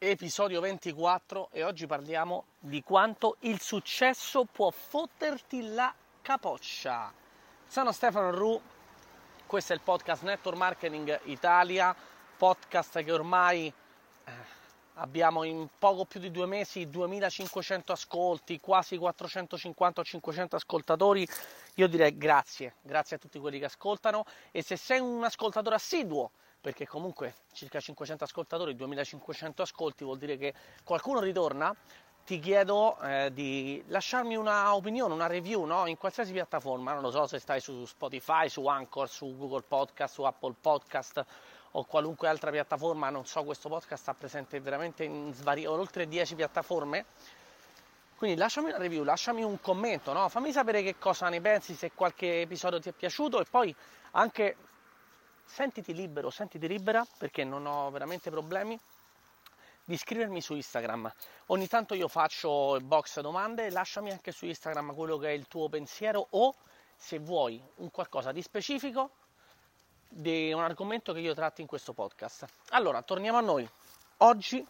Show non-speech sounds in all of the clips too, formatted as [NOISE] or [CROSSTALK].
episodio 24 e oggi parliamo di quanto il successo può fotterti la capoccia. Sono Stefano Ru, questo è il podcast Network Marketing Italia, podcast che ormai eh, abbiamo in poco più di due mesi 2500 ascolti, quasi 450 o 500 ascoltatori. Io direi grazie, grazie a tutti quelli che ascoltano e se sei un ascoltatore assiduo perché comunque circa 500 ascoltatori, 2500 ascolti vuol dire che qualcuno ritorna, ti chiedo eh, di lasciarmi una opinione, una review no? in qualsiasi piattaforma, non lo so se stai su Spotify, su Anchor, su Google Podcast, su Apple Podcast o qualunque altra piattaforma, non so, questo podcast sta presente veramente in svari- oltre 10 piattaforme. Quindi lasciami una review, lasciami un commento, no? fammi sapere che cosa ne pensi, se qualche episodio ti è piaciuto e poi anche sentiti libero, sentiti libera perché non ho veramente problemi di iscrivermi su Instagram. Ogni tanto io faccio box domande, lasciami anche su Instagram quello che è il tuo pensiero o se vuoi un qualcosa di specifico di un argomento che io tratto in questo podcast. Allora, torniamo a noi. Oggi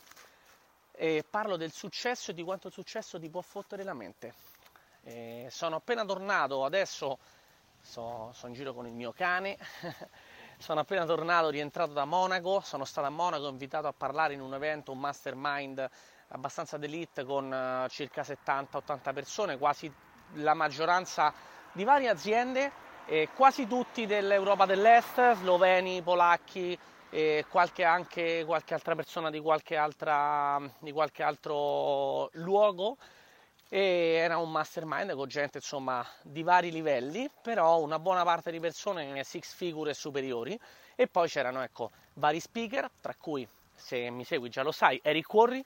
eh, parlo del successo e di quanto il successo ti può fottere la mente. Eh, sono appena tornato, adesso sono so in giro con il mio cane [LAUGHS] Sono appena tornato, rientrato da Monaco, sono stato a Monaco invitato a parlare in un evento, un mastermind abbastanza d'elite con uh, circa 70-80 persone, quasi la maggioranza di varie aziende, eh, quasi tutti dell'Europa dell'Est, sloveni, polacchi, e qualche, anche qualche altra persona di qualche, altra, di qualche altro luogo. E era un mastermind con gente insomma di vari livelli, però una buona parte di persone six figure e superiori. E poi c'erano ecco vari speaker, tra cui se mi segui già lo sai, Eric Worry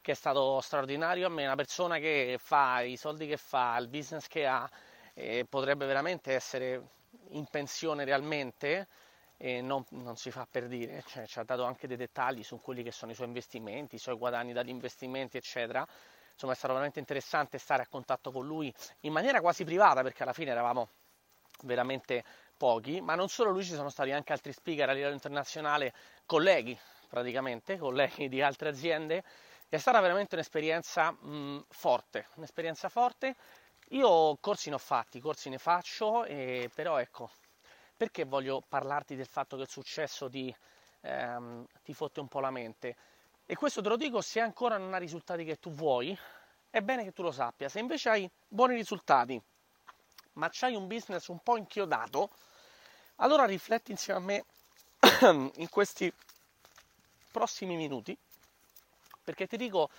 che è stato straordinario, a me una persona che fa i soldi che fa, il business che ha e potrebbe veramente essere in pensione realmente e non, non si fa per dire, cioè, ci ha dato anche dei dettagli su quelli che sono i suoi investimenti, i suoi guadagni dagli investimenti eccetera insomma è stato veramente interessante stare a contatto con lui in maniera quasi privata perché alla fine eravamo veramente pochi, ma non solo lui, ci sono stati anche altri speaker a livello internazionale, colleghi praticamente, colleghi di altre aziende. È stata veramente un'esperienza mh, forte, un'esperienza forte. Io corsi ne ho fatti, corsi ne faccio, e, però ecco, perché voglio parlarti del fatto che il successo ti, ehm, ti fotte un po' la mente? E questo te lo dico se ancora non ha risultati che tu vuoi, è bene che tu lo sappia. Se invece hai buoni risultati, ma c'hai un business un po' inchiodato, allora rifletti insieme a me [COUGHS] in questi prossimi minuti, perché ti dico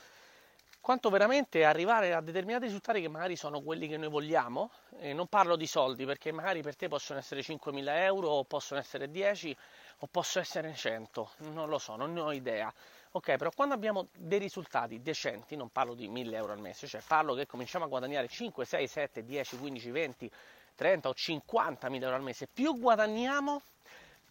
quanto veramente arrivare a determinati risultati che magari sono quelli che noi vogliamo, e non parlo di soldi perché magari per te possono essere 5.000 euro o possono essere 10 o possono essere 100, non lo so, non ne ho idea. Ok, però quando abbiamo dei risultati decenti, non parlo di 1000 euro al mese, cioè parlo che cominciamo a guadagnare 5, 6, 7, 10, 15, 20, 30 o 50 mila euro al mese, più guadagniamo,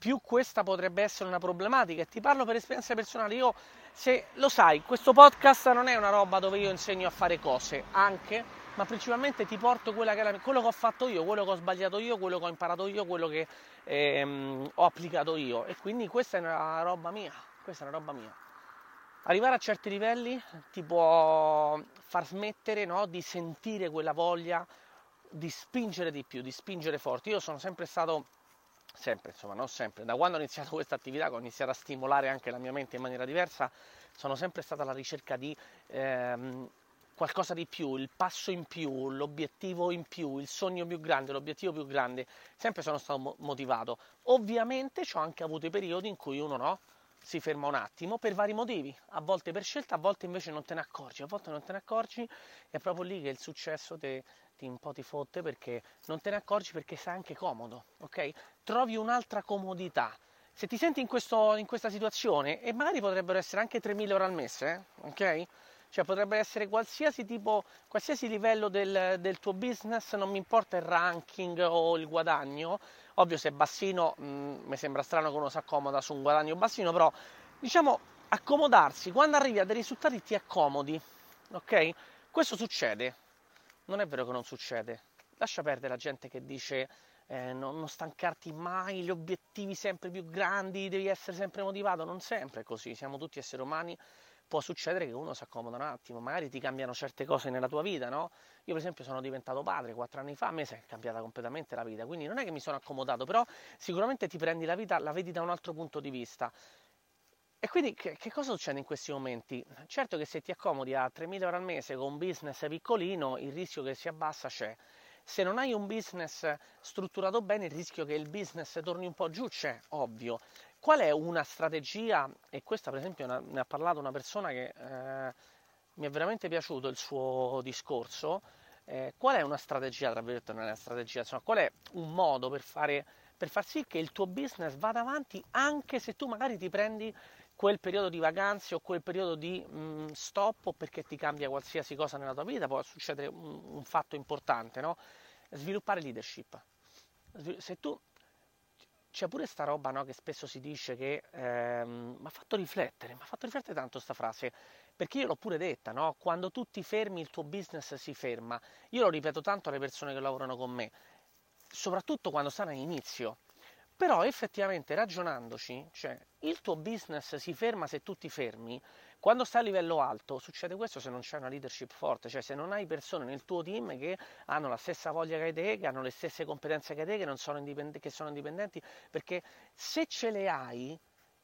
più questa potrebbe essere una problematica. E ti parlo per esperienza personale. Io, se lo sai, questo podcast non è una roba dove io insegno a fare cose, anche, ma principalmente ti porto che la, quello che ho fatto io, quello che ho sbagliato io, quello che ho imparato io, quello che ehm, ho applicato io. E quindi questa è una roba mia. Questa è una roba mia. Arrivare a certi livelli ti può far smettere no, di sentire quella voglia di spingere di più, di spingere forte. Io sono sempre stato, sempre, insomma, non sempre, da quando ho iniziato [LAUGHS] questa attività, che ho iniziato a stimolare anche la mia mente in maniera diversa, sono sempre stata alla ricerca di ehm, qualcosa di più, il passo in più, l'obiettivo in più, il sogno più grande, l'obiettivo più grande. Sempre sono stato motivato. Ovviamente ho anche avuto i periodi in cui uno no si ferma un attimo per vari motivi, a volte per scelta, a volte invece non te ne accorgi, a volte non te ne accorgi, è proprio lì che il successo te, ti un po' ti fotte perché non te ne accorgi perché sei anche comodo, ok? Trovi un'altra comodità. Se ti senti in, questo, in questa situazione, e magari potrebbero essere anche 3.000 euro al mese, eh? ok? Cioè potrebbe essere qualsiasi tipo, qualsiasi livello del, del tuo business, non mi importa il ranking o il guadagno, Ovvio se è bassino mh, mm, mi sembra strano che uno si accomoda su un guadagno bassino, però diciamo accomodarsi, quando arrivi a dei risultati ti accomodi, ok? Questo succede, non è vero che non succede, lascia perdere la gente che dice eh, non, non, stancarti mai, gli obiettivi sempre più grandi, devi essere sempre motivato, non sempre è così, siamo tutti esseri umani, può succedere che uno si accomoda un attimo, magari ti cambiano certe cose nella tua vita, no? Io per esempio sono diventato padre quattro anni fa, a me si è cambiata completamente la vita, quindi non è che mi sono accomodato, però sicuramente ti prendi la vita, la vedi da un altro punto di vista. E quindi che, che, cosa succede in questi momenti? Certo che se ti accomodi a 3.000 euro al mese con un business piccolino, il rischio che si abbassa c'è. Se non hai un business strutturato bene, il rischio che il business torni un po' giù c'è, ovvio. Qual è una strategia? E questa per esempio ne ha parlato una persona che eh, mi è veramente piaciuto il suo discorso. Eh, qual è una strategia, tra virgolette, non è una strategia, insomma, qual è un modo per, fare, per far sì che il tuo business vada avanti anche se tu magari ti prendi quel periodo di vacanze o quel periodo di mh, mm, stop o perché ti cambia qualsiasi cosa nella tua vita, può succedere un, un fatto importante, no? Sviluppare leadership. Se tu c'è pure sta roba no, che spesso si dice che ehm, mi ha fatto riflettere, mi ha fatto riflettere tanto questa frase, perché io l'ho pure detta, no? quando tu ti fermi il tuo business si ferma. Io lo ripeto tanto alle persone che lavorano con me, soprattutto quando stanno all'inizio. Però effettivamente ragionandoci, cioè il tuo business si ferma se tu ti fermi, quando stai a livello alto succede questo se non c'è una leadership forte, cioè se non hai persone nel tuo team che hanno la stessa voglia che te, che hanno le stesse competenze che te, che, sono, indipendenti, che sono indipendenti, perché se ce le hai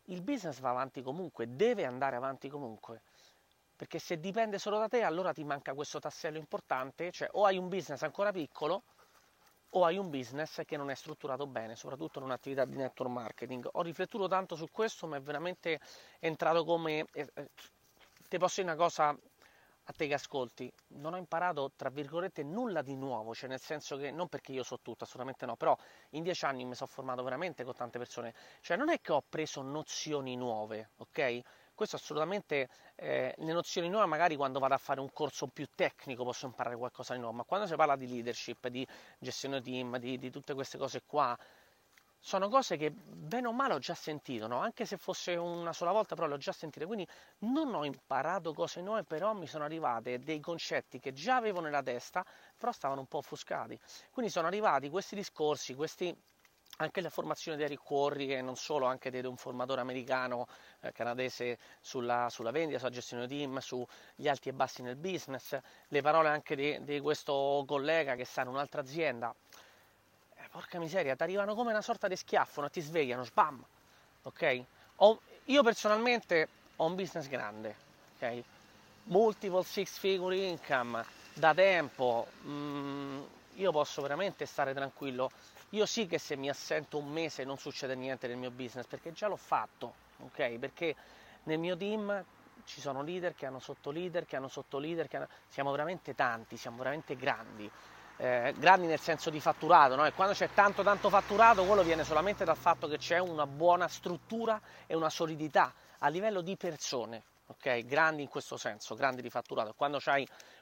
il business va avanti comunque, deve andare avanti comunque. Perché se dipende solo da te, allora ti manca questo tassello importante, cioè o hai un business ancora piccolo o hai un business che non è strutturato bene, soprattutto in un'attività di network marketing. Ho riflettuto tanto su questo, ma è veramente entrato come... Eh, eh, ti posso dire una cosa a te che ascolti, non ho imparato, tra virgolette, nulla di nuovo, cioè nel senso che, non perché io so tutto, assolutamente no, però in dieci anni mi sono formato veramente con tante persone, cioè non è che ho preso nozioni nuove, ok? Questo assolutamente, eh, le nozioni nuove magari quando vado a fare un corso più tecnico posso imparare qualcosa di nuovo, ma quando si parla di leadership, di gestione team, di, di tutte queste cose qua, sono cose che bene o male ho già sentito, no? anche se fosse una sola volta, però le ho già sentite, quindi non ho imparato cose nuove, però mi sono arrivate dei concetti che già avevo nella testa, però stavano un po' offuscati. Quindi sono arrivati questi discorsi, questi anche la formazione di Eric Quarry e non solo, anche di un formatore americano, eh, canadese sulla, sulla, vendita, sulla gestione team, sugli alti e bassi nel business, le parole anche di, di questo collega che sta in un'altra azienda. Eh, porca miseria, ti arrivano come una sorta di schiaffo, no? ti svegliano, spam, ok? Ho, io personalmente ho un business grande, ok? Multiple six figure income da tempo, mm, io posso veramente stare tranquillo io sì che se mi assento un mese non succede niente nel mio business perché già l'ho fatto, ok? Perché nel mio team ci sono leader che hanno sotto leader, che hanno sotto leader, hanno... siamo veramente tanti, siamo veramente grandi. Eh, grandi nel senso di fatturato, no? e quando c'è tanto tanto fatturato quello viene solamente dal fatto che c'è una buona struttura e una solidità a livello di persone, ok? Grandi in questo senso, grandi di fatturato. Quando,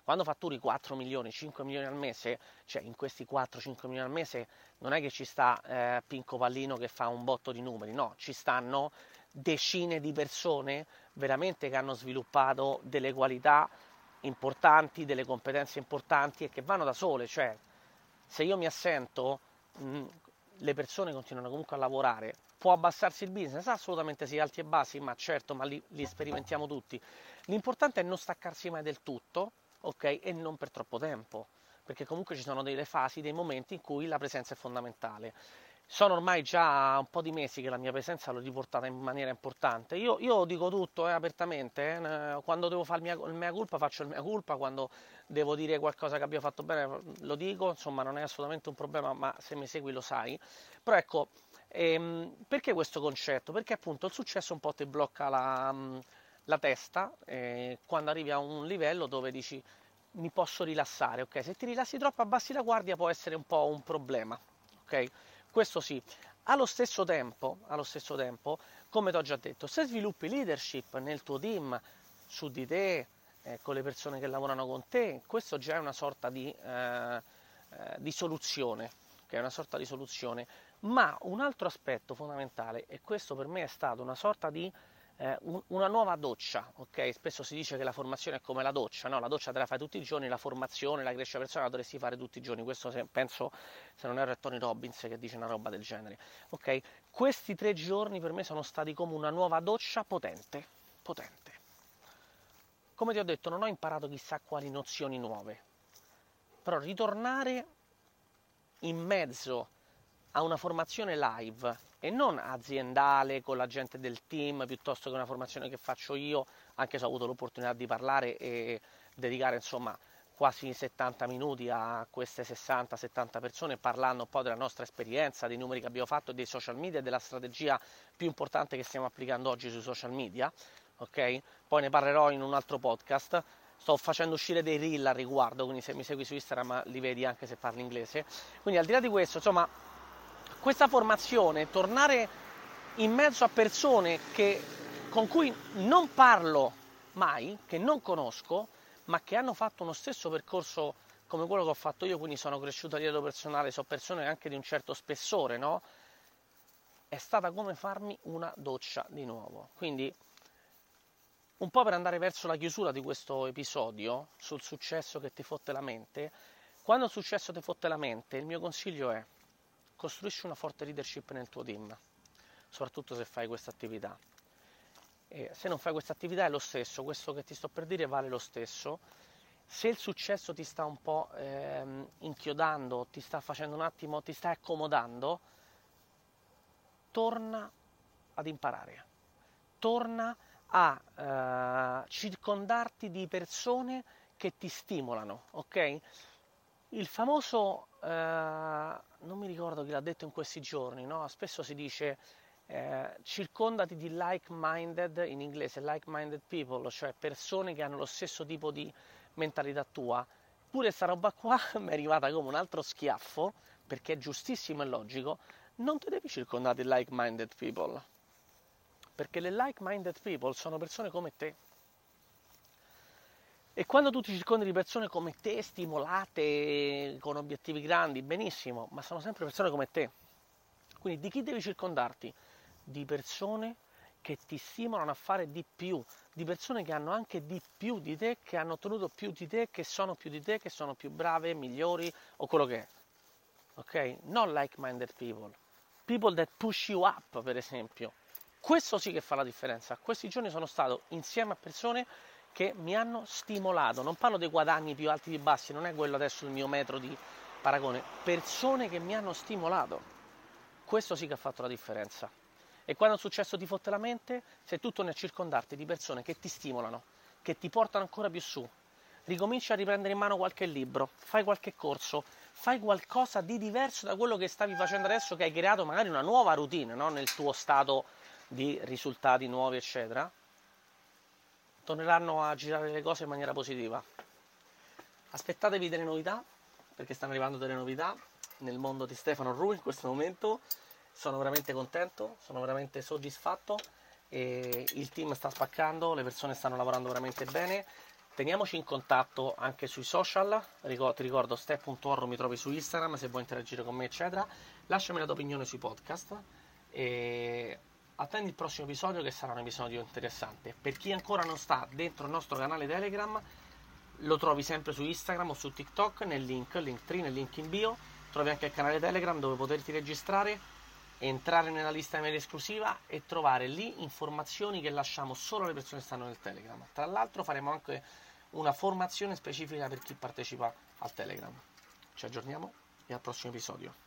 quando fatturi 4 milioni, 5 milioni al mese, cioè in questi 4-5 milioni al mese non è che ci sta eh, Pinco Pallino che fa un botto di numeri, no, ci stanno decine di persone veramente che hanno sviluppato delle qualità importanti, delle competenze importanti e che vanno da sole, cioè se io mi assento mh, le persone continuano comunque a lavorare. Può abbassarsi il business? Assolutamente sì, alti e bassi, ma certo, ma li, li sperimentiamo tutti. L'importante è non staccarsi mai del tutto, ok? E non per troppo tempo, perché comunque ci sono delle fasi, dei momenti in cui la presenza è fondamentale. Sono ormai già un po' di mesi che la mia presenza l'ho riportata in maniera importante. Io, io dico tutto eh, apertamente, eh, quando devo fare il mia, il mea colpa faccio il mea colpa, quando devo dire qualcosa che abbia fatto bene lo dico, insomma non è assolutamente un problema, ma se mi segui lo sai. Però ecco, ehm, perché questo concetto? Perché appunto il successo un po' ti blocca la, la testa eh, quando arrivi a un livello dove dici mi posso rilassare, ok? Se ti rilassi troppo, abbassi la guardia può essere un po' un problema, ok? Questo sì. Allo stesso tempo, allo stesso tempo come ti ho già detto, se sviluppi leadership nel tuo team, su di te, eh, con le persone che lavorano con te, questo già è una sorta di, eh, eh, di soluzione, che è una sorta di soluzione. Ma un altro aspetto fondamentale, e questo per me è stato una sorta di eh, un, una nuova doccia, ok? Spesso si dice che la formazione è come la doccia, no? La doccia te la fai tutti i giorni, la formazione, la crescita personale la dovresti fare tutti i giorni. Questo se, penso, se non erro, è Tony Robbins che dice una roba del genere, ok? Questi tre giorni per me sono stati come una nuova doccia potente, potente. come ti ho detto, non ho imparato chissà quali nozioni nuove, però ritornare in mezzo a una formazione live e non aziendale con la gente del team piuttosto che una formazione che faccio io, anche se ho avuto l'opportunità di parlare e dedicare insomma quasi 70 minuti a queste 60-70 persone parlando un po' della nostra esperienza, dei numeri che abbiamo fatto, dei social media e della strategia più importante che stiamo applicando oggi sui social media. Ok? Poi ne parlerò in un altro podcast. Sto facendo uscire dei reel al riguardo, quindi se mi segui su Instagram li vedi anche se parli inglese. Quindi al di là di questo, insomma, questa formazione, tornare in mezzo a persone che, con cui non parlo mai, che non conosco, ma che hanno fatto uno stesso percorso come quello che ho fatto io, quindi sono cresciuto a livello personale, sono persone anche di un certo spessore, no? È stata come farmi una doccia di nuovo. Quindi, un po' per andare verso la chiusura di questo episodio sul successo che ti fotte la mente, quando il successo ti fotte la mente, il mio consiglio è costruisci una forte leadership nel tuo team, soprattutto se fai questa attività e se non fai questa attività è lo stesso, questo che ti sto per dire vale lo stesso. Se il successo ti sta un po' ehm, inchiodando, ti sta facendo un attimo, ti sta accomodando, torna ad imparare, torna a eh, circondarti di persone che ti stimolano, ok? Il famoso, eh, non mi ricordo chi l'ha detto in questi giorni, no? spesso si dice eh, circondati di like-minded, in inglese like-minded people, cioè persone che hanno lo stesso tipo di mentalità tua. Pure sta roba qua [LAUGHS] mi è arrivata come un altro schiaffo, perché è giustissimo e logico, non ti devi circondare di like-minded people, perché le like-minded people sono persone come te. E quando tu ti circondi di persone come te, stimolate, con obiettivi grandi, benissimo, ma sono sempre persone come te. Quindi di chi devi circondarti? di persone che ti stimolano a fare di più, di persone che hanno anche di più di te, che hanno ottenuto più di te, che sono più di te, che sono più brave, migliori o quello che è. Ok? Non like-minded people. People that push you up, per esempio. Questo sì che fa la differenza. Questi giorni sono stato insieme a persone che mi hanno stimolato. Non parlo dei guadagni più alti e bassi, non è quello adesso il mio metro di paragone. Persone che mi hanno stimolato. Questo sì che ha fatto la differenza. E quando il successo ti fotte la mente, sei tu torni a circondarti di persone che ti stimolano, che ti portano ancora più su. Ricominci a riprendere in mano qualche libro, fai qualche corso, fai qualcosa di diverso da quello che stavi facendo adesso, che hai creato magari una nuova routine no? nel tuo stato di risultati nuovi, eccetera. Torneranno a girare le cose in maniera positiva. Aspettatevi delle novità, perché stanno arrivando delle novità nel mondo di Stefano Ru in questo momento sono veramente contento, sono veramente soddisfatto e il team sta spaccando, le persone stanno lavorando veramente bene. Teniamoci in contatto anche sui social, ti ricordo step.orro mi trovi su Instagram se vuoi interagire con me eccetera. Lasciami la tua opinione sui podcast e attendi il prossimo episodio che sarà un episodio interessante. Per chi ancora non sta dentro il nostro canale Telegram, lo trovi sempre su Instagram o su TikTok nel link, link 3, nel link in bio. Trovi anche il canale Telegram dove poterti registrare entrare nella lista email esclusiva e trovare lì informazioni che lasciamo solo alle persone che stanno nel Telegram. Tra l'altro faremo anche una formazione specifica per chi partecipa al Telegram. Ci aggiorniamo e al prossimo episodio.